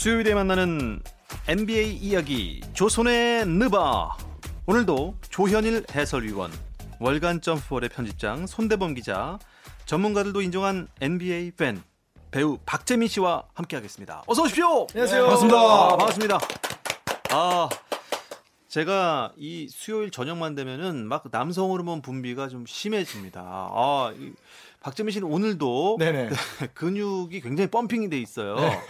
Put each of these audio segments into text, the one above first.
수요일에 만나는 NBA 이야기 조선의 느바 오늘도 조현일 해설위원 월간 점프볼의 편집장 손대범 기자 전문가들도 인정한 NBA 팬 배우 박재민 씨와 함께하겠습니다. 어서 오십시오. 안녕하세요. 반갑습니다. 아, 반갑습니다. 아 제가 이 수요일 저녁만 되면은 막 남성 호르몬 분비가 좀 심해집니다. 아 이, 박재민 씨는 오늘도 네네. 근육이 굉장히 펌핑이 돼 있어요. 네.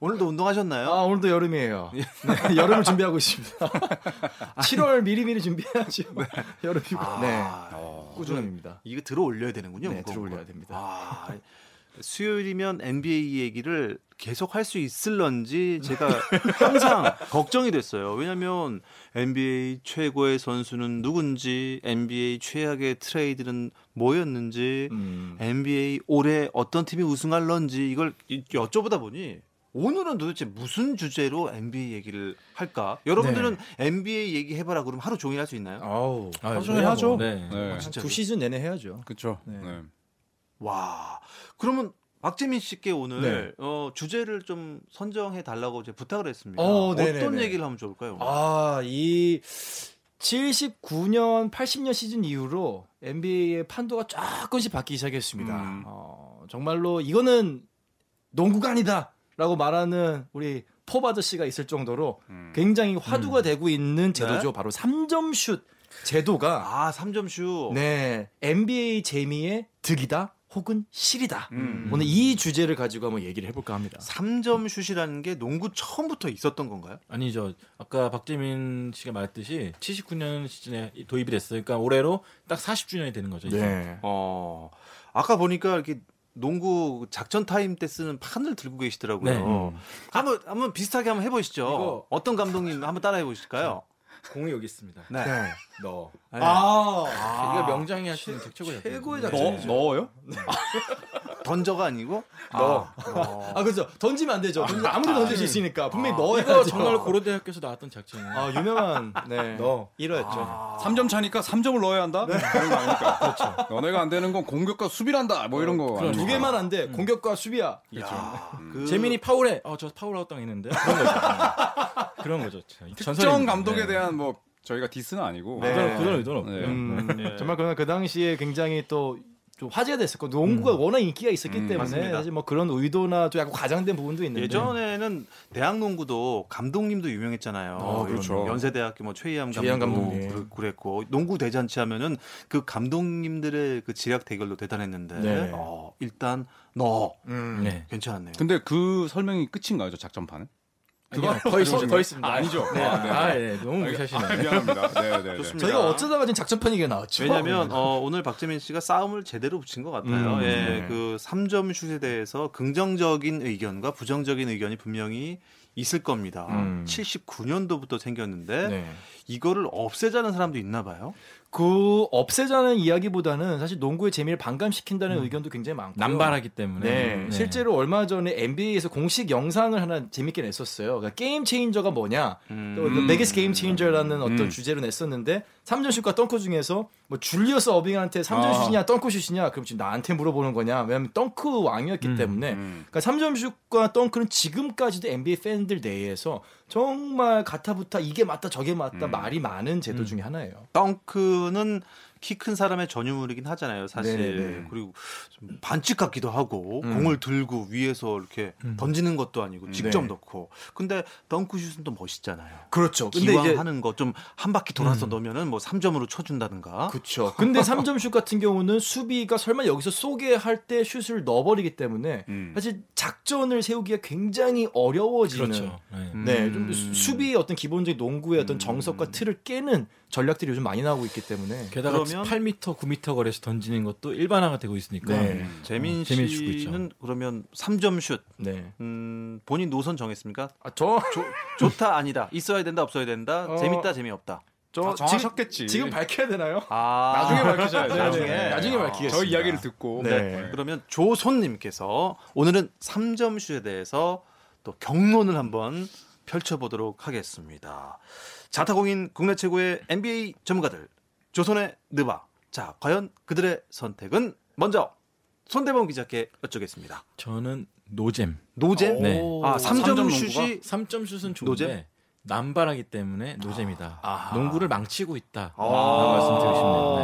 오늘도 운동하셨나요? 아, 오늘도 여름이에요. 예. 네, 여름을 준비하고 있습니다. 7월 미리미리 준비해야죠. 여름이고. 아, 네. 꾸준합니다. 이거 들어 올려야 되는군요. 네, 무거운 들어 올려야 걸. 됩니다. 아, 수요일이면 NBA 얘기를 계속 할 수 있을런지 제가 항상 걱정이 됐어요. 왜냐하면 NBA 최고의 선수는 누군지, NBA 최악의 트레이드는 뭐였는지, 음. NBA 올해 어떤 팀이 우승할런지 이걸 이- 여쭤보다 보니 오늘은 도대체 무슨 주제로 NBA 얘기를 할까? 여러분들은 NBA 얘기 해봐라 그러면 하루 종일 할 수 있나요? 아우. 아, 저야 저야 하죠. 뭐 네. 아? 두 시즌 내내 해야죠. 그렇죠. 네. 네. 와, 그러면 박재민 씨께 오늘 네. 어, 주제를 좀 선정해 달라고 제가 부탁을 했습니다. 어, 네네네. 어떤 얘기를 하면 좋을까요? 아, 이 79년, 80년 시즌 이후로 NBA의 판도가 조금씩 바뀌기 시작했습니다. 음. 어, 정말로 이거는 농구가 아니다 라고 말하는 우리 포 아저씨가 있을 정도로 음. 굉장히 화두가 되고 있는 제도죠. 네. 바로 3점 슛 제도가 아, 3점 슛. 네, NBA 재미의 득이다 혹은 실이다. 음. 오늘 이 주제를 가지고 한번 얘기를 해볼까 합니다. 3점 슛이라는 게 농구 처음부터 있었던 건가요? 아니죠. 아까 박재민 씨가 말했듯이 79년 시즌에 도입이 됐어요. 그러니까 올해로 딱 40주년이 되는 거죠. 이제. 네. 어, 아까 보니까 이렇게 농구 작전 타임 때 쓰는 판을 들고 계시더라고요. 네. 음. 한번 한번 비슷하게 한번 해보시죠. 어떤 감독님 한번 따라해 보실까요? 공이 여기 있습니다. 네. 너. 네. 아, 이거 명장이 있는 최고의 최고의 작전이죠. 넣, 작전이죠. 넣어요? 던져가 아니고 넣어. 아, 아, 그렇죠. 던지면 안 되죠. 아무리 던질 수 있으니까 분명히 넣어야죠. 이거 정말 고려대학교에서 나왔던 작전이에요. 아, 유명한 네. 넣어. 1호였죠. 아. 3점 차니까 3점을 넣어야 한다? 그런 거 아닙니까? 그렇죠. 너네가 안 되는 건 공격과 수비란다. 뭐 이런 거. 그럼 두? 개만 안 돼. 공격과 수비야. 야, 그 재민이 파울해. 어, 저 파울아웃 당했는데. 그런 거죠. 네. 그런 거죠. 특정. 감독에 네. 대한 뭐 저희가 diss는 아니고. 네. 그런 그런 의도는 없고요. 네. 음, 네. 정말 그러나 그 당시에 굉장히 또 좀 화제가 됐었고 농구가 워낙 인기가 있었기 음, 때문에 맞습니다. 사실 뭐 그런 의도나 좀 약간 과장된 부분도 있는데 예전에는 대학 농구도 감독님도 유명했잖아요. 어, 그렇죠. 연세대학교 뭐 최희암 감독 감독님. 그- 그랬고 농구 대잔치 하면은 그 감독님들의 그 지략 대결도 대단했는데 네. 어, 일단 너 음. 네. 괜찮았네요. 근데 그 설명이 끝인가요, 저 작전판은? 아니요, 더 있, 더? 있습니다. 아, 아니죠. 네. 아, 네. 아, 네. 너무 아, 무시하시네요. 미안합니다. 네, 네, 네. 좋습니다. 저희가 어쩌다가 지금 얘기가 나왔죠. 왜냐하면 어, 오늘 박재민 씨가 싸움을 제대로 붙인 것 같아요. 음, 예, 네. 그 3점 슛에 대해서 긍정적인 의견과 부정적인 의견이 분명히 있을 겁니다. 음. 79년도부터 생겼는데 네. 이거를 없애자는 사람도 있나 봐요. 그 없애자는 이야기보다는 사실 농구의 재미를 반감시킨다는 의견도 굉장히 많고 남발하기 때문에. 네. 실제로 얼마 전에 NBA에서 공식 영상을 하나 재밌게 냈었어요. 그러니까 game changer가 뭐냐? 음. 또 메기스 game changer라는 어떤 음. 주제로 냈었는데 3점 슛과 덩크 중에서 뭐 줄리어스 어빙한테 3점 아. 슛이냐 덩크 슛이냐 그럼 지금 나한테 물어보는 거냐? 왜냐면 덩크 왕이었기 음. 때문에 음. 그러니까 3점 슛과 덩크는 지금까지도 NBA 팬들 내에서 정말 가타부타 이게 맞다 저게 맞다 음. 말이 많은 제도 음. 중에 하나예요. 덩크는 키 큰 사람의 전유물이긴 하잖아요, 사실. 네네네. 그리고 좀 반칙 같기도 하고 음. 공을 들고 위에서 이렇게 음. 던지는 것도 아니고 직접 네. 넣고. 근데 덩크슛은 또 멋있잖아요. 그렇죠. 근데 이제 하는 거 좀 한 바퀴 돌아서 음. 넣으면은 뭐 3점으로 쳐 준다든가. 그렇죠. 근데 3점 슛 같은 경우는 수비가 설마 여기서 쏘게 할 때 슛을 넣어 버리기 때문에 음. 사실 작전을 세우기가 굉장히 어려워지는 그렇죠. 네. 네, 음. 좀 수- 수비의 어떤 기본적인 농구의 어떤 음. 정석과 틀을 깨는 전략들이 요즘 많이 나오고 있기 때문에 게다가 그러면- 8m, 9m 거리에서 던지는 것도 일반화가 되고 있으니까. 네. 음. 재민 어, 씨는 그러면 3점 슛 네. 음, 본인 노선 정했습니까? 아, 저, 조- 좋다 아니다. 있어야 된다 없어야 된다. 어. 재밌다 재미없다. 저다 정하셨겠지. 지금, 지금 밝혀야 되나요? 아 나중에 밝히셔야죠. 나중에. 네, 나중에 밝히겠습니다. 저희 이야기를 듣고. 네. 그러면 조손님께서 오늘은 3점 슛에 대해서 또 경론을 한번 펼쳐보도록 하겠습니다. 자타공인 국내 최고의 NBA 전문가들 조선의 느바. 자, 과연 그들의 선택은 먼저 손대범 기자께 여쭙겠습니다. 저는 노잼. 노잼? 네. 아, 삼점 3점 농구가? 슛이 3점 슛은 좋은데 노잼? 남발하기 때문에 노잼이다. 아하. 농구를 망치고 있다. 아, 말씀드리고 싶네요. 네.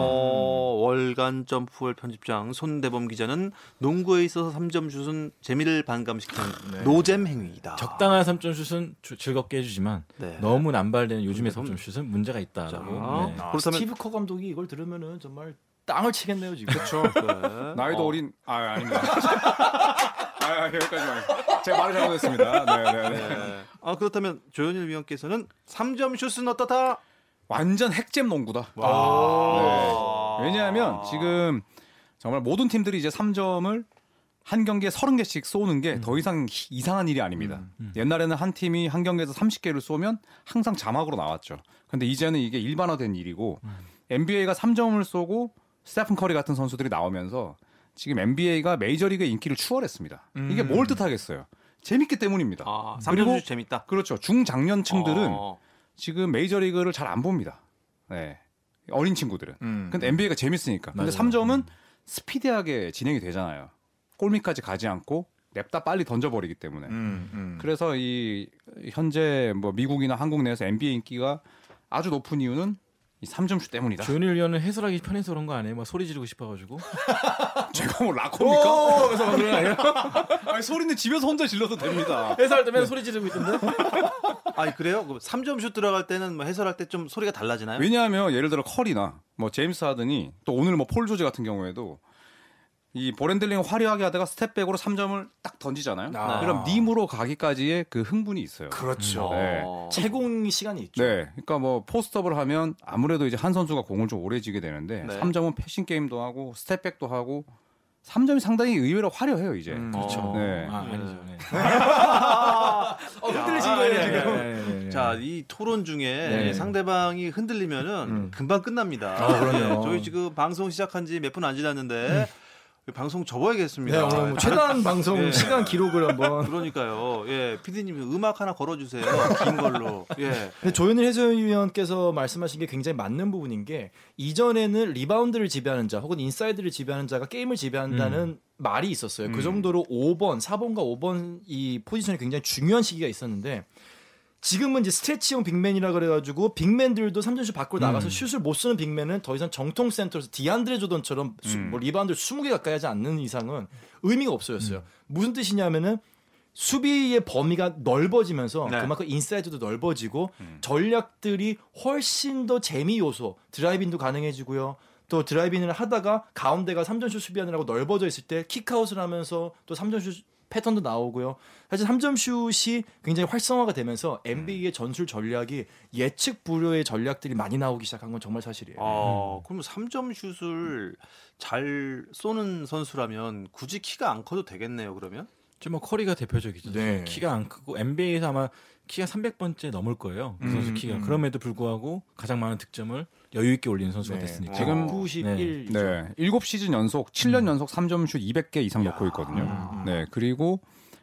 어, 월간 점프볼 편집장 손대범 기자는 농구에 있어서 3점 슛은 재미를 반감시키는 노잼 행위이다. 적당한 3점 슛은 주- 즐겁게 해주지만 네. 너무 남발되는 요즘의 그럼- 3점 슛은 문제가 자, 있다라고. 네. 아, 그렇다면- 스티브 커 감독이 이걸 들으면은 정말 땅을 치겠네요 지금. 그렇죠. 네. 나이도 어. 어. 린 아, 아닙니다. 아, 여기까지만. 제가 말을 잘못했습니다. 네, 네, 네. 네. 아 그렇다면 조현일 위원께서는 3점 슛은 어떻다? 완전 핵잼 농구다. 와. 네. 왜냐하면 지금 정말 모든 팀들이 이제 3점을 한 경기에 30개씩 쏘는 게 더 이상 히- 이상한 일이 아닙니다. 옛날에는 한 팀이 한 경기에서 30개를 쏘면 항상 자막으로 나왔죠. 근데 이제는 이게 일반화된 일이고 NBA가 3점을 쏘고 스테픈 커리 같은 선수들이 나오면서 지금 NBA가 메이저리그의 인기를 추월했습니다. 이게 뭘 뜻하겠어요? 재밌기 때문입니다. 아, 3점 그리고 슛 재밌다. 그렇죠. 중장년층들은 어. 지금 메이저리그를 잘 안 봅니다. 네. 어린 친구들은. 음. 근데 NBA가 재밌으니까. 근데 맞아요. 3점은 스피디하게 진행이 되잖아요. 골밑까지 가지 않고 냅다 빨리 던져버리기 때문에. 음, 음. 그래서 이 현재 뭐 미국이나 한국 내에서 NBA 인기가 아주 높은 이유는 이 3점슛 때문이다. 조현일 위원은 해설하기 편해서 그런 거 아니에요? 막 소리 지르고 싶어가지고. 제가 뭐 락커입니까? 그래서 막 그런 거 아니에요? 아니, 소리는 집에서 혼자 질러도 됩니다. 해설할 때면 소리 지르고 있던데. 아니 그래요? 3점 슛 들어갈 때는 뭐 해설할 때 좀 소리가 달라지나요? 왜냐하면 예를 들어 커리나 뭐 제임스 하든이 또 오늘 뭐 폴 조지 같은 경우에도 이 ball handling 화려하게 하다가 step back으로 3점을 딱 던지잖아요. 아. 그럼 림으로 가기까지의 그 흥분이 있어요. 그렇죠. 네. 어. 체공 시간이 있죠. 네, 그러니까 뭐 post up을 하면 아무래도 이제 한 선수가 공을 좀 오래 쥐게 되는데 네. 3점은 passing game도 하고 step back도 하고 3점이 상당히 의외로 화려해요 이제. 음. 그렇죠. 네. 아, 아니죠. 네. 어, 흔들리신 아, 거예요 예, 지금. 예. 네, 네, 네. 자, 이 토론 중에 네. 상대방이 흔들리면은 금방 끝납니다. 아. 네, 저희 지금 방송 시작한 지 몇 분 안 지났는데 방송 접어야겠습니다. 네, 오늘 뭐 최단 방송 예. 시간 기록을 한번. 그러니까요. 예, 피디님 음악 하나 걸어주세요. 긴 걸로. 예. 근데 조현일 해설위원께서 말씀하신 게 굉장히 맞는 부분인 게 이전에는 리바운드를 지배하는 자 혹은 인사이드를 지배하는 자가 게임을 지배한다는 말이 있었어요. 그 정도로 5번, 4번과 5번 이 포지션이 굉장히 중요한 시기가 있었는데 지금은 이제 stretch형 big man이라 그래가지고 big man들도 3점슛 밖으로 나가서 슛을 못 쏘는 big man은 더 이상 정통 센터에서 디안드레 조던처럼 수- 뭐 리바운드를 20개 가까이 하지 않는 이상은 의미가 없어졌어요. 무슨 뜻이냐면은 수비의 범위가 넓어지면서 네. 그만큼 인사이드도 넓어지고 전략들이 훨씬 더 재미 요소 driving도 가능해지고요. 또 driving을 하다가 가운데가 3점슛 수비하느라고 넓어져 있을 때 kick out을 하면서 또 3점슛 패턴도 나오고요. 사실 3점 슛이 굉장히 활성화가 되면서 NBA의 전술 전략이 예측 불허의 전략들이 많이 나오기 시작한 건 정말 사실이에요. 어, 그럼 3점 슛을 잘 쏘는 선수라면 굳이 키가 안 커도 되겠네요, 그러면? 지금 뭐 커리가 대표적이죠. 네. 키가 안 크고 NBA에서 아마 키가 300번째 넘을 거예요. 그 선수 음, 키가. 음. 그럼에도 불구하고 가장 많은 득점을 여유 있게 올리는 선수가 네. 됐으니까. 지금 91. 네. 7시즌 연속 7년 연속 3점 슛 200개 이상 넣고 있거든요. 네. 그리고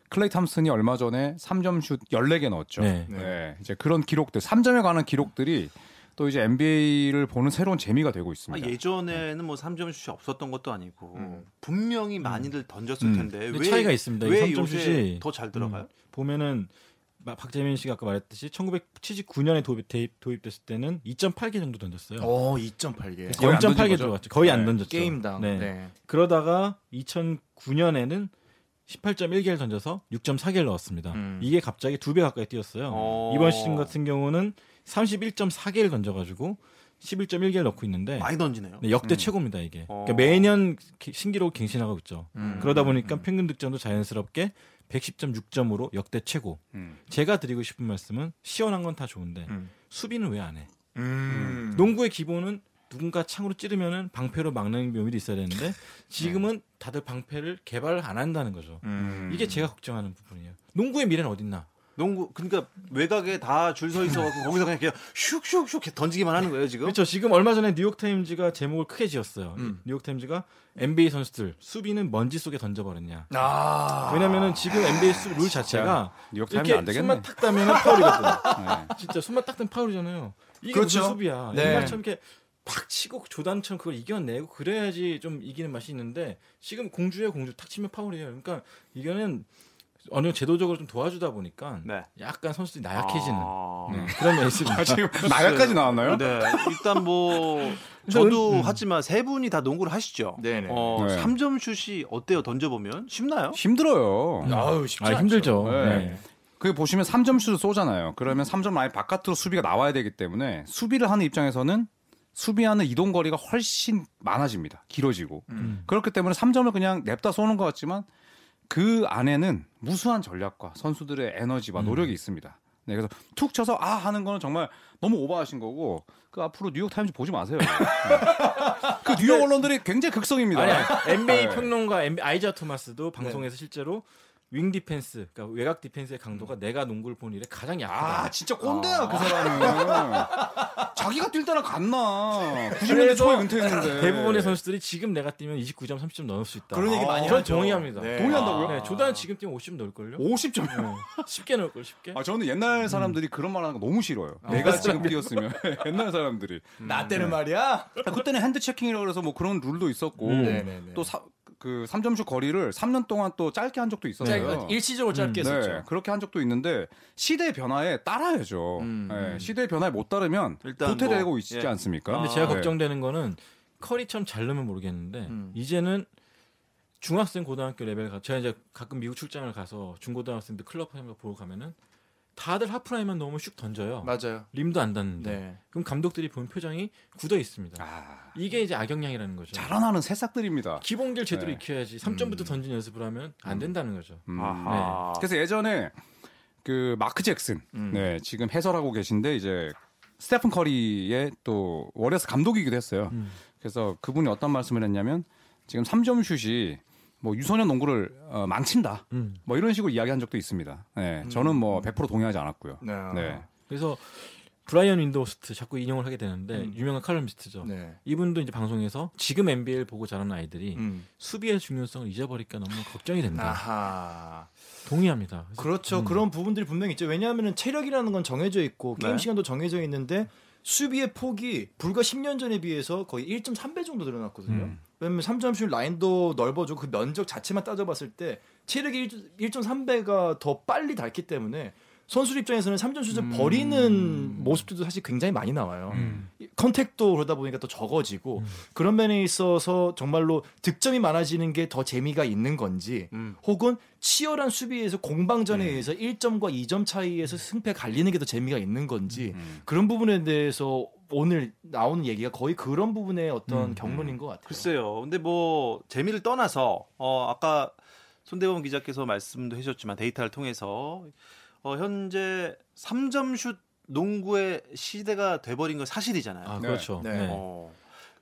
클레이 탐슨이 얼마 전에 3점 슛 14개 넣었죠. 네. 네. 이제 그런 기록들, 3점에 관한 기록들이 또 이제 NBA를 보는 새로운 재미가 되고 아, 있습니다. 예전에는 뭐 3점 슛이 없었던 것도 아니고 음. 분명히 많이들 던졌을 음. 텐데 근데 왜 차이가 있습니다. 이왜 3점 요새 슛이 더잘 들어가요? 음, 보면은 마- 박재민 씨가 아까 말했듯이 1979년에 도입, 대입, 도입 됐을 때는 2.8개 정도 던졌어요. 어, 2.8개. 거의 안 던진 0.8개 거죠? 들어갔죠. 거의 안 네. 던졌죠. 게임당. 네. 네. 그러다가 2009년에는 18.1개를 던져서 6.4개를 넣었습니다. 음. 이게 갑자기 두 배 가까이 뛰었어요. 어. 이번 시즌 같은 경우는 31.4개를 던져가지고 11.1개를 넣고 있는데 많이 던지네요. 네, 역대 최고입니다 이게. 어. 그러니까 매년 기- 신기록 갱신하고 있죠. 음. 그러다 보니까 평균 득점도 자연스럽게 110.6점으로 역대 최고. 음. 제가 드리고 싶은 말씀은 시원한 건 다 좋은데 음. 수비는 왜 안 해? 음. 농구의 기본은 누군가 창으로 찌르면은 방패로 막는 묘미도 있어야 되는데 지금은 다들 방패를 개발을 안 한다는 거죠. 음. 이게 제가 걱정하는 부분이에요. 농구의 미래는 어딨나? 농구 그러니까 외곽에 다 줄 서 있어 갖고 거기서 그냥 이렇게 슉슉슉 던지기만 하는 거예요, 지금. 그렇죠. 지금 얼마 전에 뉴욕 타임즈가 제목을 크게 지었어요. 음. 뉴욕 타임즈가 NBA 선수들 수비는 먼지 속에 던져버렸냐. 아. 왜냐면은 지금 NBA 수, 룰 자체가 뉴욕 타임즈 되겠네. 손만 탁 대면은 파울이거든. 네. 진짜 딱 대면 파울이잖아요. 이게 그렇죠. 무슨 수비야. 네. 옛날처럼 이렇게 팍 치고 조단처럼 그걸 이겨내고 그래야지 좀 이기는 맛이 있는데 지금 공주에 공주 탁 치면 파울이에요. 그러니까 이거는 어느 정도 제도적으로 좀 도와주다 보니까 네. 약간 선수들이 나약해지는 아. 네, 그런 면이 있습니다. 지금 나가까지 나왔나요? 네. 일단 뭐 저도 하지만 세 분이 다 농구를 하시죠. 네네. 어, 네. 3점 슛이 어때요? 던져 보면 쉽나요? 힘들어요. 아유 쉽지 아 않죠. 힘들죠. 네. 네. 그 보시면 3점 슛을 쏘잖아요. 그러면 3점 라인 바깥으로 수비가 나와야 되기 때문에 수비를 하는 입장에서는 수비하는 이동 거리가 훨씬 많아집니다. 길어지고. 음. 그렇기 때문에 3점을 그냥 냅다 쏘는 것 같지만 그 안에는 무수한 전략과 선수들의 에너지와 노력이 있습니다. 네, 그래서 툭 쳐서 아 하는 거는 정말 너무 오버하신 거고 그 앞으로 뉴욕 타임즈 보지 마세요. 네. 그 뉴욕 언론들이 굉장히 극성입니다. 아니 NBA 네. 평론가 아이자 토마스도 방송에서 실제로 wing defense, 그러니까 외곽 defense의 강도가 내가 농구를 본 이래 가장 약하다. 아 진짜 꼰대야 그 사람은 자기가 뛸 때랑 같나 90년대 그래서 초에 은퇴했는데 대부분의 선수들이 지금 내가 뛰면 29점, 30점 넣을 수 있다. 그런 얘기 많이 전 하죠. 동의합니다. 네. 동의한다고요? 네, 조단 지금 뛰면 50 넣을 걸요. 50점 네, 쉽게 넣을 걸 쉽게. 아 저는 옛날 사람들이 그런 말 하는 거 너무 싫어요 내가 지금 뛰었으면 옛날 사람들이 나 때는 말이야. 아, 그때는 hand checking이라고 그래서 뭐 그런 룰도 있었고 음. 네네네. 또 그 3점슛 거리를 3년 동안 또 짧게 한 적도 있었어요. 짧게, 일시적으로 짧게 네, 했었죠. 그렇게 한 적도 있는데 시대의 변화에 따라야죠. 음, 네, 시대의 변화에 못 따르면 일단 도태되고 뭐, 있지 예. 않습니까? 근데 제가 네. 걱정되는 거는 커리처럼 잘 넣으면 모르겠는데 음. 이제는 중학생 고등학교 레벨 가 제가 이제 가끔 미국 출장을 가서 중고등학생들 클럽 하는 거 보러 가면은 다들 하프라인만 넘으면 슉 던져요. 맞아요. 림도 안 닿는데. 네. 그럼 감독들이 본 표정이 굳어 있습니다. 아, 이게 이제 악영향이라는 거죠. 자라나는 새싹들입니다. 기본기를 제대로 네. 익혀야지 3점부터 던진 연습을 하면 안 된다는 거죠. 음. 아하. 그래서 예전에 그 마크 잭슨, 음. 네 지금 해설하고 계신데 이제 스테픈 커리의 또 워리어스 감독이기도 했어요. 음. 그래서 그분이 어떤 말씀을 했냐면 지금 3점 슛이 뭐 유소년 농구를 어, 망친다. 음. 뭐 이런 식으로 이야기한 적도 있습니다. 네, 저는 뭐 100% 동의하지 않았고요. 네. 네. 그래서 브라이언 윈도우스트 자꾸 인용을 하게 되는데 음. 유명한 칼럼니스트죠. 네. 이분도 이제 방송에서 지금 NBA를 보고 자라는 아이들이 음. 수비의 중요성을 잊어버릴까 너무 걱정이 된다. 아하. 동의합니다. 그렇죠. 음. 그런 부분들이 분명히 있죠. 왜냐하면 체력이라는 건 정해져 있고 게임 네. 시간도 정해져 있는데 수비의 폭이 불과 10년 전에 비해서 거의 1.3배 정도 늘어났거든요. 음. 왜냐면 3점슛 라인도 넓어지고 그 면적 자체만 따져봤을 때 체력이 1.3배가 더 빨리 닳기 때문에 선수 입장에서는 3점 슛을 음. 버리는 모습들도 사실 굉장히 많이 나와요. 음. 이 contact도 그러다 보니까 더 적어지고 음. 그런 면에 있어서 정말로 득점이 많아지는 게 더 재미가 있는 건지 음. 혹은 치열한 수비에서 공방전에 네. 의해서 1점과 2점 차이에서 승패 갈리는 게 더 재미가 있는 건지 음. 그런 부분에 대해서 오늘 나오는 얘기가 거의 그런 부분의 어떤 음. 격론인 것 같아요. 글쎄요. 근데 뭐 재미를 떠나서 어 아까 손대범 기자께서 말씀도 해주셨지만 데이터를 통해서 어 현재 3점 슛 농구의 시대가 돼버린 건 사실이잖아요. 아 네. 그렇죠. 네. 네. 어,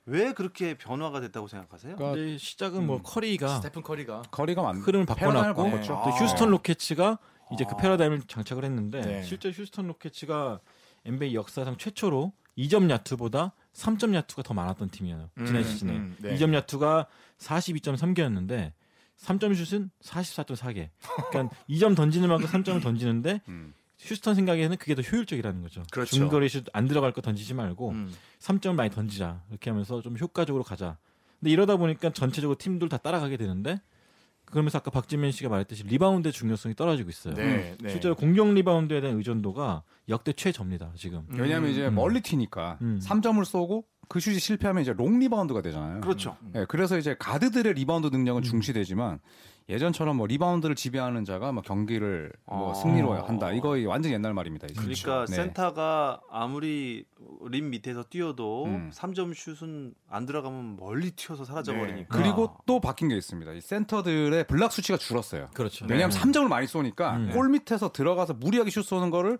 왜 그렇게 변화가 됐다고 생각하세요? 그러니까 근데 시작은 뭐 커리가 스테픈 커리가 거리가 많 흐름을 바꿔놨고 바꿨죠. 또 아. 휴스턴 로켓츠가 이제 그 아. 패러다임을 장착을 했는데 네. 실제 휴스턴 로켓츠가 NBA 역사상 최초로 2점 야투보다 3점 야투가 더 많았던 팀이에요. 지난 음, 시즌에 음, 네. 2점 야투가 42.3개였는데 3점 슛은 44.4개. 그러니까 2점 던지는 만큼 3점을 던지는데 음. 휴스턴 생각에는 그게 더 효율적이라는 거죠. 그렇죠. 중거리 슛 안 들어갈 거 던지지 말고 음. 3점을 많이 던지자. 이렇게 하면서 좀 효과적으로 가자. 근데 이러다 보니까 전체적으로 팀들 다 따라가게 되는데 그러면서 아까 박재민 씨가 말했듯이 리바운드의 중요성이 떨어지고 있어요. 네, 네. 실제로 공격 리바운드에 대한 의존도가 역대 최저입니다. 지금. 음. 왜냐하면 이제 음. 멀리 튀니까 음. 3점을 쏘고 그 슛이 실패하면 이제 long 리바운드가 되잖아요. 그렇죠. 네, 그래서 이제 가드들의 리바운드 능력은 음. 중시되지만 예전처럼 뭐 리바운드를 지배하는 자가 뭐 경기를 뭐 아. 승리로 한다. 이거 완전 옛날 말입니다. 이제. 그러니까 네. 센터가 아무리 림 밑에서 뛰어도 음. 3점 슛은 안 들어가면 멀리 튀어서 사라져 네. 버리니까. 그리고 또 바뀐 게 있습니다. 이 센터들의 블락 수치가 줄었어요. 그렇죠. 왜냐하면 네. 3점을 많이 쏘니까 음. 골 밑에서 들어가서 무리하게 슛 쏘는 거를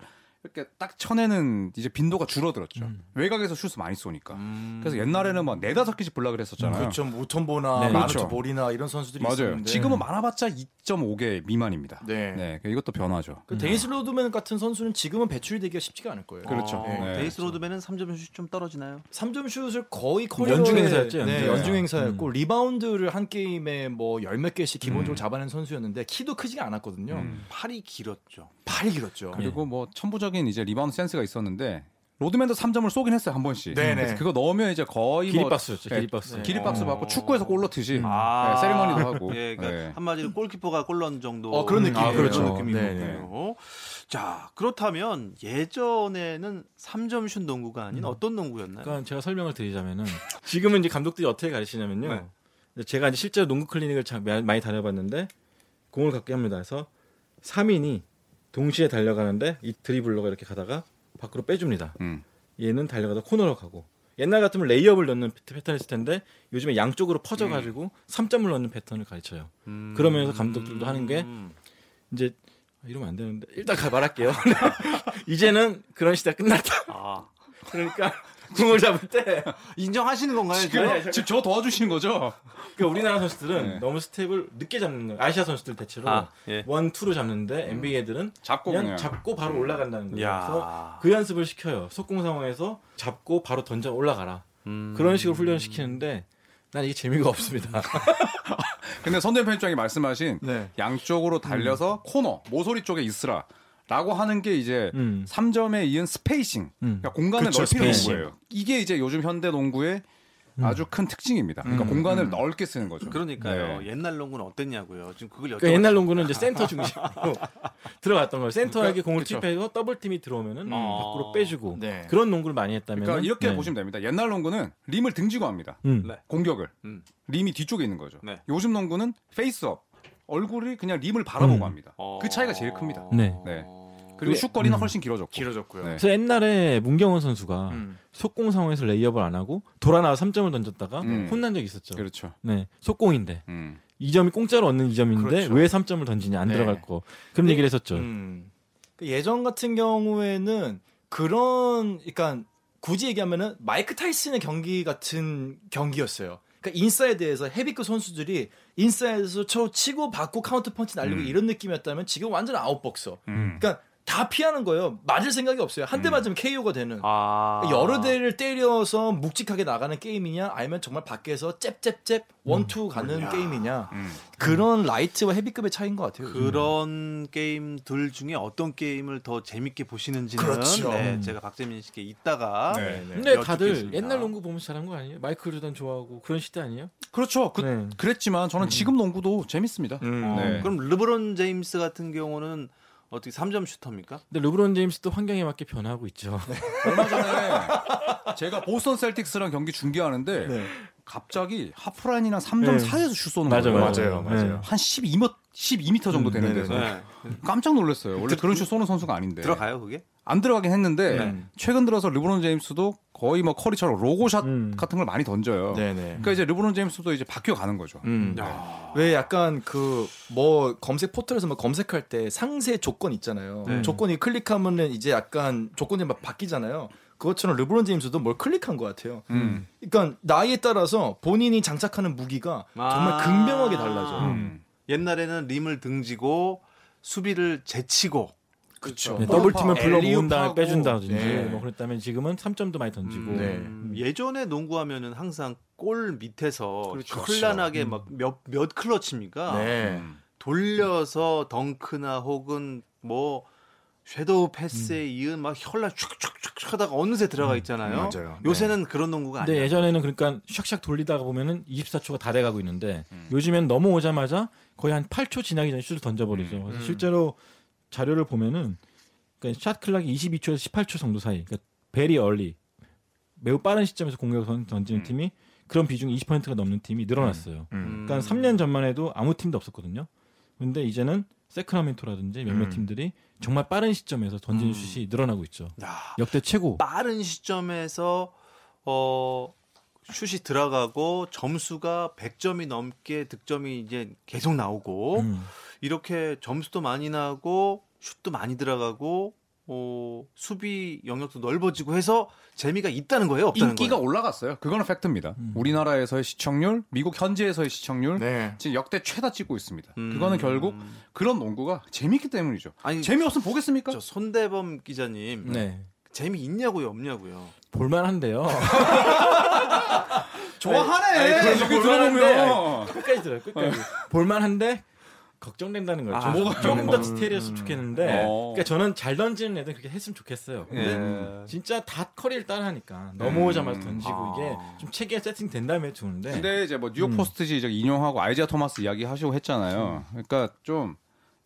이렇게 딱 쳐내는 이제 빈도가 줄어들었죠. 음. 외곽에서 슛을 많이 쏘니까. 음. 그래서 옛날에는 뭐 네다섯 개씩 block을 했었잖아요. 그렇죠. 무톰보나 네, 마누트 그렇죠. 볼이나 이런 선수들이 맞아요. 있었는데 지금은 많아봤자 2.5개 미만입니다. 네. 네, 이것도 변화죠. 그 데니스 로드맨 같은 선수는 지금은 배출이 되기가 쉽지가 않을 거예요. 그렇죠. 어, 네. 데니스 로드맨은 3점 슛이 좀 떨어지나요? 3점 슛을 거의 커리어에 연중 행사였죠, 네, 연중. 연중 행사였고 음. 리바운드를 한 게임에 뭐 열 몇 개씩 기본적으로 음. 잡아낸 선수였는데 키도 크지가 않았거든요. 음. 팔이 길었죠. 팔이 길었죠. 그리고 뭐 천부적인 이제 리바운드 센스가 있었는데 로드맨도 3점을 쏘긴 했어요 한 번씩. 네네. 그거 넣으면 이제 거의 뭐 기립박수였죠. 네, 기립박수. 기립박수 어. 받고 축구에서 골 넣듯이 아. 네, 세리머니도 하고. 예, 그러니까 네. 한마디로 골키퍼가 골 넣은 정도. 어, 그런 느낌이에요. 아, 그렇죠. 네, 느낌인 네. 거군요. 자, 그렇다면 예전에는 3점 슛 농구가 아닌 어떤 농구였나요? 그러니까 제가 설명을 드리자면은 지금은 이제 감독들이 어떻게 가르치냐면요. 네. 제가 이제 실제로 농구 클리닉을 참 마- 많이 다녀봤는데 공을 갖게 합니다. 그래서 3인이 동시에 달려가는데 이 드리블러가 이렇게 가다가 밖으로 빼줍니다. 음. 얘는 달려가다 코너로 가고 옛날 같으면 레이업을 넣는 패- 패턴이었을 텐데 요즘에 양쪽으로 퍼져가지고 3점을 넣는 패턴을 가르쳐요. 음. 그러면서 감독들도 하는 게 이제 아, 이러면 안 되는데 일단 가 말할게요. 이제는 그런 시대가 끝났다. 아, 그러니까 공을 잡을 때 인정하시는 건가요? 지금, 지금? 지금 저 도와주시는 거죠? 그러니까 우리나라 선수들은 네. 너무 스텝을 늦게 잡는 거예요. 아시아 선수들 대체로 아, 예. one two로 잡는데 NBA 애들은 잡고 그냥, 그냥. 잡고 바로 올라간다는 거예요. 그래서 야. 그 연습을 시켜요. 속공 상황에서 잡고 바로 던져 올라가라. 음. 그런 식으로 훈련을 시키는데 난 이게 재미가 없습니다. 근데 손대범 편집장이 말씀하신 네. 양쪽으로 달려서 코너 모서리 쪽에 있으라. 라고 하는 게 이제 음. 3점에 이은 spacing, 음. 그러니까 공간을 그쵸, 넓히는 spacing. 농구예요. 이게 이제 요즘 현대 농구의 아주 큰 특징입니다. 그러니까 음, 공간을 음. 넓게 쓰는 거죠. 그러니까 네. 옛날 농구는 어땠냐고요. 지금 그걸 여쭤. 그러니까 옛날 농구는 이제 센터 중심으로 들어갔던 거예요. 센터에게 그러니까, 공을 그쵸. 투입해서 double team이 들어오면은 음. 밖으로 빼주고 네. 그런 농구를 많이 했다면 그러니까 이렇게 보시면 됩니다. 옛날 농구는 림을 등지고 합니다. 음. 네. 공격을 음. 림이 뒤쪽에 있는 거죠. 네. 요즘 농구는 face-up 얼굴이 그냥 림을 바라보고 음. 합니다. 어. 그 차이가 제일 큽니다. 네. 네. 그리고 슛 거리는 훨씬 길어졌고. 길어졌고요. 네. 그래서 옛날에 문경은 선수가 음. 속공 상황에서 레이업을 안 하고 돌아 나와 3점을 던졌다가 음. 혼난 적이 있었죠. 그렇죠. 네. 속공인데 음. 이 점이 공짜로 얻는 이 점인데 그렇죠. 왜 3점을 던지냐 안 네. 들어갈 거 그런 네. 얘기를 했었죠. 음. 그 예전 같은 경우에는 그런 그러니까 굳이 얘기하면은 마이크 타이슨의 경기 같은 경기였어요. 그러니까 인사이드에서 헤비급 선수들이 인사이드에서 쳐 치고 받고 카운터 펀치 날리고 음. 이런 느낌이었다면 지금 완전 아웃복서. 음. 그러니까 다 피하는 거예요. 맞을 생각이 없어요. 한 대 맞으면 KO가 되는. 아. 여러 대를 때려서 묵직하게 나가는 게임이냐 아니면 정말 밖에서 잽잽잽 원투 가는 게임이냐 음. 그런 라이트와 헤비급의 차이인 것 같아요. 그런 게임들 중에 어떤 게임을 더 재밌게 보시는지는 그렇죠. 네, 음. 제가 박재민 씨께 이따가 네. 근데 다들 여쭙겠습니다. 옛날 농구 보면서 자란 거 아니에요? 마이클 조던 좋아하고 그런 시대 아니에요? 그렇죠. 그, 네. 그랬지만 저는 지금 농구도 재밌습니다. 음. 어, 네. 그럼 르브론 제임스 같은 경우는 어떻게 3점 슈터입니까? 근데 르브론 제임스도 환경에 맞게 변화하고 있죠. 얼마 전에 제가 보스턴 셀틱스랑 경기 중계하는데 네. 갑자기 하프라인이랑 3점 네. 사이에서 슛 쏘는 맞아, 거예요. 맞아요, 맞아요. 한 12m 12m 정도 음, 되는. 데서 네. 깜짝 놀랐어요. 원래 그런 슛 쏘는 선수가 아닌데. 들어가요 그게? 안 들어가긴 했는데 네. 최근 들어서 르브론 제임스도 거의 뭐 커리처럼 logo shot 음. 같은 걸 많이 던져요. 네네. 그러니까 이제 르브론 제임스도 이제 바뀌어 가는 거죠. 음. 야. 왜 약간 그 뭐 검색 포털에서 뭐 검색할 때 상세 조건 있잖아요. 네. 조건이 클릭하면은 이제 약간 조건이 막 바뀌잖아요. 그것처럼 르브론 제임스도 뭘 클릭한 것 같아요. 음. 그러니까 나이에 따라서 본인이 장착하는 무기가 정말 아. 극명하게 달라져. 음. 옛날에는 림을 등지고 수비를 제치고 그렇죠. 네, 더블 팀을 불러 모은 다음에. 빼준다든지 네. 뭐 그랬다면 지금은 3점도 많이 던지고 네. 음, 예전에 농구하면은 항상 골 밑에서 그렇죠. 현란하게 음. 막몇 몇 클러치입니까? 네. 음. 돌려서 덩크나 혹은 뭐 섀도우 패스에 음. 이은 막 혈라 슉슉슉 하다가 어느새 들어가 있잖아요. 맞아요. 요새는 그런 농구가 아니에요. 예전에는 그러니까 샥샥 돌리다가 보면은 24초가 다 돼가고 있는데 음. 요즘엔 넘어오자마자 거의 한 8초 지나기 전에 슛을 던져버리죠. 그래서 음. 실제로 자료를 보면은 그러니까 샷 클락이 22초에서 18초 정도 사이, 그러니까 베리 얼리 매우 빠른 시점에서 공격을 던- 던지는 음. 팀이 그런 비중이 20%가 넘는 팀이 늘어났어요. 음. 그러니까 3년 전만 해도 아무 팀도 없었거든요. 근데 이제는 세크라멘토라든지 몇몇 음. 팀들이 정말 빠른 시점에서 던지는 음. 슛이 늘어나고 있죠. 야, 역대 최고. 빠른 시점에서 어 슛이 들어가고 점수가 100점이 넘게 득점이 이제 계속 나오고 음. 이렇게 점수도 많이 나고 슛도 많이 들어가고 어, 수비 영역도 넓어지고 해서 재미가 있다는 거예요, 없다는 인기가 거예요. 올라갔어요. 그거는 팩트입니다. 음. 우리나라에서의 시청률, 미국 현지에서의 시청률 네. 지금 역대 최다 찍고 있습니다. 음. 그거는 결국 그런 농구가 재밌기 때문이죠. 아니 재미없으면 보겠습니까? 저 손대범 기자님 네. 재미 있냐고요, 없냐고요. 볼만한데요. 좋아하네. 아니, 그래서 이거 볼만한데, 들어보면. 끝까지 들어요. 끝까지. 볼만한데 걱정된다는 거죠. 아, 조금, 조금 더 음. 디테일했으면 좋겠는데, 어. 그러니까 저는 잘 던지는 애들 그렇게 했으면 좋겠어요. 근데 예. 진짜 다 커리를 따라하니까 넘어오자마자 던지고 아. 이게 좀 체계 세팅 된 다음에 주는데. 근데 이제 뭐 뉴욕 포스트지 이제 인용하고 아이지아 토마스 이야기 하시고 했잖아요. 그러니까 좀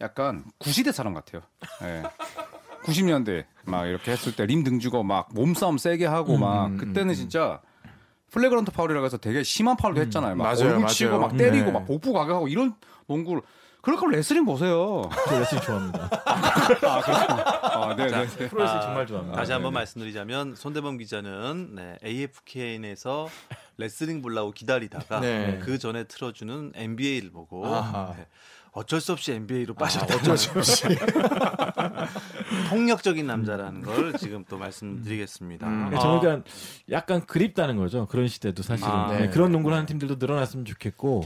약간 구시대 사람 같아요. 예. 90년대 막 이렇게 했을 때 림 등지고 막 몸싸움 세게 하고 막 음, 그때는 음, 진짜 flagrant 파울이라고 해서 되게 심한 파울도 했잖아요. 막 맞아요, 얼굴 치고 맞아요. 막 때리고 네. 막 복부 가격하고 이런 농구를 그럴 거면 레슬링 보세요. 저 레슬링 좋아합니다. 아, 그렇구나. 아, 네, 네. 네. 프로레슬링 아, 정말 좋아합니다. 다시 한번 네네. 말씀드리자면 손대범 기자는 네, AFKN에서 레슬링 보려고 기다리다가 네. 그 전에 틀어주는 NBA를 보고. 네, 어쩔 수 없이 NBA로 빠졌다. 어쩔 수 없이. 폭력적인 남자라는 걸 지금 또 말씀드리겠습니다. 음. 그러니까 저는 그냥 약간 그립다는 거죠. 그런 시대도 사실은 아, 네, 네. 그런 농구를 하는 팀들도 늘어났으면 좋겠고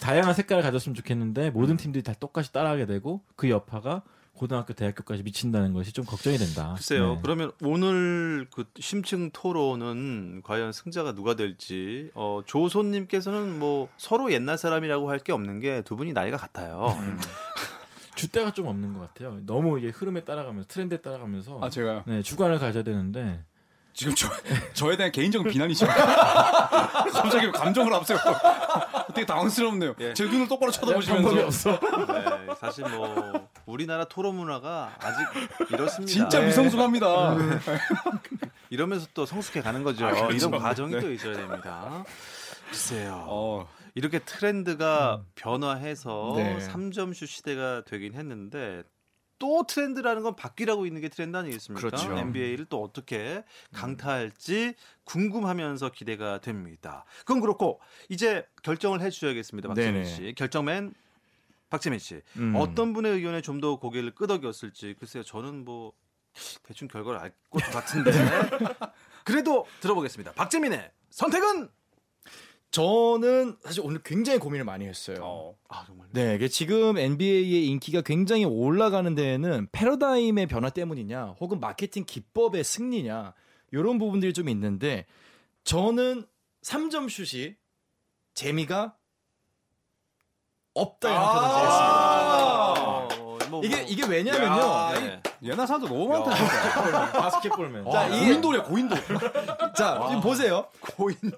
다양한 색깔을 가졌으면 좋겠는데 모든 팀들이 다 똑같이 따라하게 되고 그 여파가 고등학교, 대학교까지 미친다는 것이 좀 걱정이 된다. 글쎄요. 네. 그러면 오늘 그 심층 토론은 과연 승자가 누가 될지 어, 조손 님께서는 뭐 서로 옛날 사람이라고 할 게 없는 게 두 분이 나이가 같아요. 주대가 좀 없는 것 같아요. 너무 이게 흐름에 따라가면서 트렌드에 따라가면서 아, 제가요. 네, 주관을 가져야 되는데 지금 저, 저에 대한 개인적인 비난이죠. 갑자기 감정을 앞세워. 되게 당황스럽네요. 예. 제 눈을 똑바로 방법이 쳐다보시면서. 없어. 네, 사실 뭐 우리나라 토론 문화가 아직 이렇습니다. 진짜 네. 미성숙합니다. 이러면서 또 성숙해 가는 거죠. 아, 그렇죠. 이런 과정이 네. 또 있어야 됩니다. 글쎄요. 어, 이렇게 트렌드가 변화해서 네. 3점슛 시대가 되긴 했는데 또 트렌드라는 건 바뀌라고 있는 게 트렌드 아니겠습니까? 그렇죠. NBA를 또 어떻게 강타할지 궁금하면서 기대가 됩니다. 그건 그렇고 이제 결정을 해주셔야겠습니다, 박재민 네네. 씨. 결정맨 박재민 씨. 음. 어떤 분의 의견에 좀 더 고개를 끄덕였을지 글쎄요. 저는 뭐 대충 결과를 알 것 같은데 그래도 들어보겠습니다. 박재민의 선택은 저는 사실 오늘 굉장히 고민을 많이 했어요. 어. 아 정말 네, 이게 지금 NBA의 인기가 굉장히 올라가는 데에는 패러다임의 변화 때문이냐, 혹은 마케팅 기법의 승리냐, 이런 부분들이 좀 있는데, 저는 3점 슛이 재미가 없다 이렇게 던지겠습니다. 어, 뭐, 이게 뭐. 이게 왜냐면요. 야, 네. 사람들 너무 많다. 진짜. 바스켓볼맨. 자, 아, 고인돌이야, 고인돌. 자, 지금 보세요.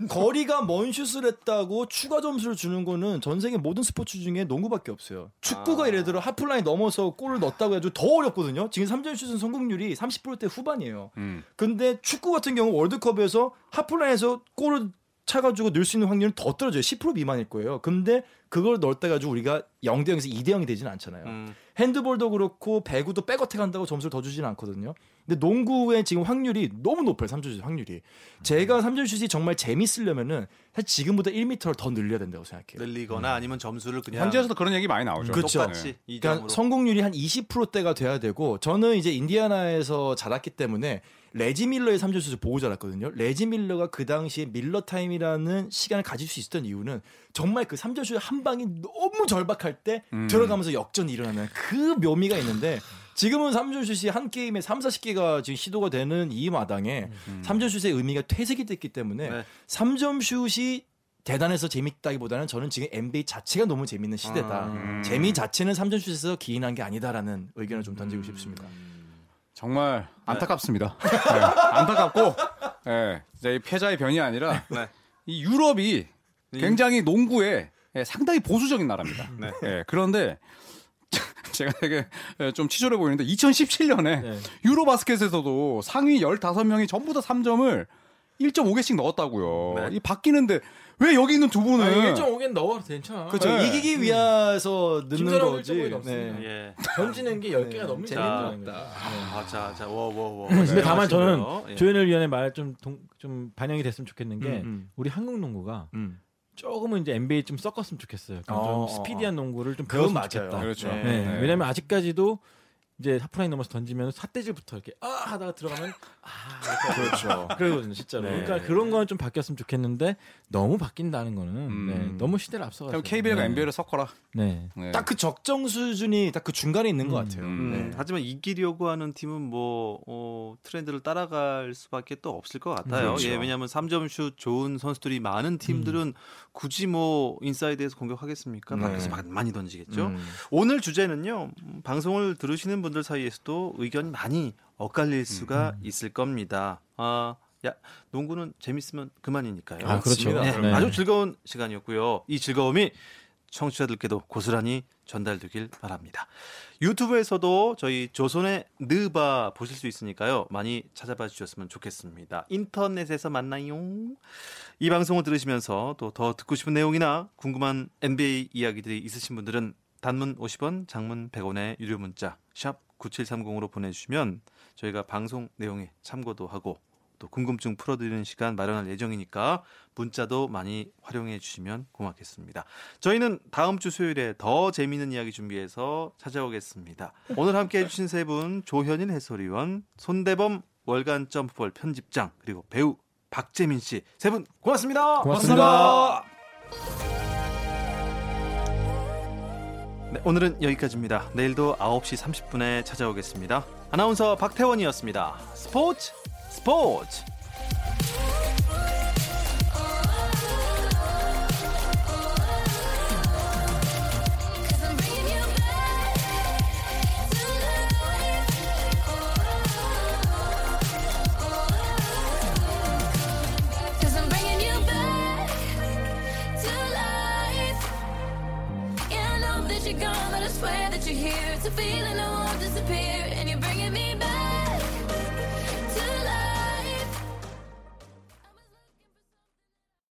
거리가 먼 슛을 했다고 추가 점수를 주는 거는 전 세계 모든 스포츠 중에 농구밖에 없어요. 축구가 아. 예를 들어 하프라인 넘어서 골을 넣었다고 해도 더 어렵거든요. 지금 3점 슛은 성공률이 30%대 후반이에요. 음. 근데 축구 같은 경우 월드컵에서 하프라인에서 골을 차가지고 넣을 수 있는 확률은 더 떨어져요. 10% 미만일 거예요. 근데 그걸 넣었다 가지고 우리가 0대 0에서 2대 0이 되지는 않잖아요. 음. 핸드볼도 그렇고 배구도 백어택 한다고 점수를 더 주지는 않거든요. 근데 농구의 지금 확률이 너무 높아요. 3점슛 확률이. 제가 3점슛이 정말 재밌으려면은 사실 지금보다 1m를 더 늘려야 된다고 생각해요. 늘리거나 아니면 점수를 그냥 현지에서도 그런 얘기 많이 나오죠. 그렇죠. 똑같이 그러니까 성공률이 한 20%대가 돼야 되고 저는 이제 인디아나에서 자랐기 때문에 레지 밀러의 3점 슛을 보고 자랐거든요. 레지 밀러가 그 당시에 밀러 타임이라는 시간을 가질 수 있었던 이유는 정말 그 3점 슛 한 방이 너무 절박할 때 음. 들어가면서 역전이 일어나는 그 묘미가 있는데 지금은 3점 슛이 한 게임에 3, 40개가 지금 시도가 되는 이 마당에 음. 3점 슛의 의미가 퇴색이 됐기 때문에 네. 3점 슛이 대단해서 재밌다기보다는 저는 지금 NBA 자체가 너무 재밌는 시대다. 음. 재미 자체는 3점 슛에서 기인한 게 아니다라는 의견을 좀 던지고 싶습니다. 정말 안타깝습니다. 네, 안타깝고, 예, 진짜 이 패자의 변이 아니라 네. 이 유럽이 굉장히 농구에 예, 상당히 보수적인 나라입니다. 네. 예, 그런데 제가 되게 예, 좀 치졸해 보이는데 2017년에 네. 유로바스켓에서도 상위 15명이 전부 다 3점을 1.5개씩 넣었다고요. 네. 이 바뀌는데 왜 여기 있는 두 분은 아니, 1.5개는 넣어도 괜찮아. 그렇죠. 네. 이기기 위해서 넣는 거지. 1.5가 넘습니다. 네. 예. 던지는 게 10개가 넘는 자, 재밌다는 거죠. 아, 자, 자, 워, 워, 워. 근데 다만 저는 예. 조현일 위원의 말 좀 좀 반영이 됐으면 좋겠는 게 음, 음. 우리 한국 농구가 음. 조금은 이제 NBA 좀 섞었으면 좋겠어요. 그러니까 어, 좀 어, 스피디한 농구를 좀 배웠으면. 좋겠다. 그렇죠. 네. 네. 왜냐면 아직까지도 이제 하프라인 넘어서 던지면 삿대질부터 이렇게 아 하다가 들어가면 그렇죠. 그러거든요, 진짜로. 네. 그러니까 그런 거는 좀 바뀌었으면 좋겠는데 너무 바뀐다는 거는 음. 네, 너무 시대를 앞서가서. 그럼 KBL과 네. NBA를 섞어라. 네. 네. 딱 그 적정 수준이 딱 그 중간에 있는 것 같아요. 음. 네. 하지만 이기려고 하는 팀은 뭐 어, 트렌드를 따라갈 수밖에 또 없을 것 같아요. 그렇죠. 예, 왜냐하면 3점 슛 좋은 선수들이 많은 팀들은 굳이 뭐 인사이드에서 공격하겠습니까? 네. 밖에서 마- 많이 던지겠죠. 음. 오늘 주제는요. 음, 방송을 들으시는 분들 사이에서도 의견이 많이 엇갈릴 수가 있을 겁니다. 아, 야, 농구는 재밌으면 그만이니까요. 아, 그렇죠. 네, 네. 아주 즐거운 시간이었고요. 이 즐거움이 청취자들께도 고스란히 전달되길 바랍니다. 유튜브에서도 저희 조선의 느바 보실 수 있으니까요. 많이 찾아봐 주셨으면 좋겠습니다. 인터넷에서 만나요. 이 방송을 들으시면서 또 더 듣고 싶은 내용이나 궁금한 NBA 이야기들이 있으신 분들은 단문 50원, 장문 100원의 유료 문자 샵 9730으로 보내주시면 저희가 방송 내용에 참고도 하고 또 궁금증 풀어드리는 시간 마련할 예정이니까 문자도 많이 활용해 주시면 고맙겠습니다. 저희는 다음 주 수요일에 더 재미있는 이야기 준비해서 찾아오겠습니다. 오늘 함께 해주신 세 분 조현일 해설위원, 손대범 월간 점프볼 편집장 그리고 배우 박재민 씨 세 분 고맙습니다. 고맙습니다. 네, 오늘은 여기까지입니다. 내일도 9시 30분에 찾아오겠습니다. 아나운서 박태원이었습니다. 스포츠 스포츠 It's a feeling that won't disappear,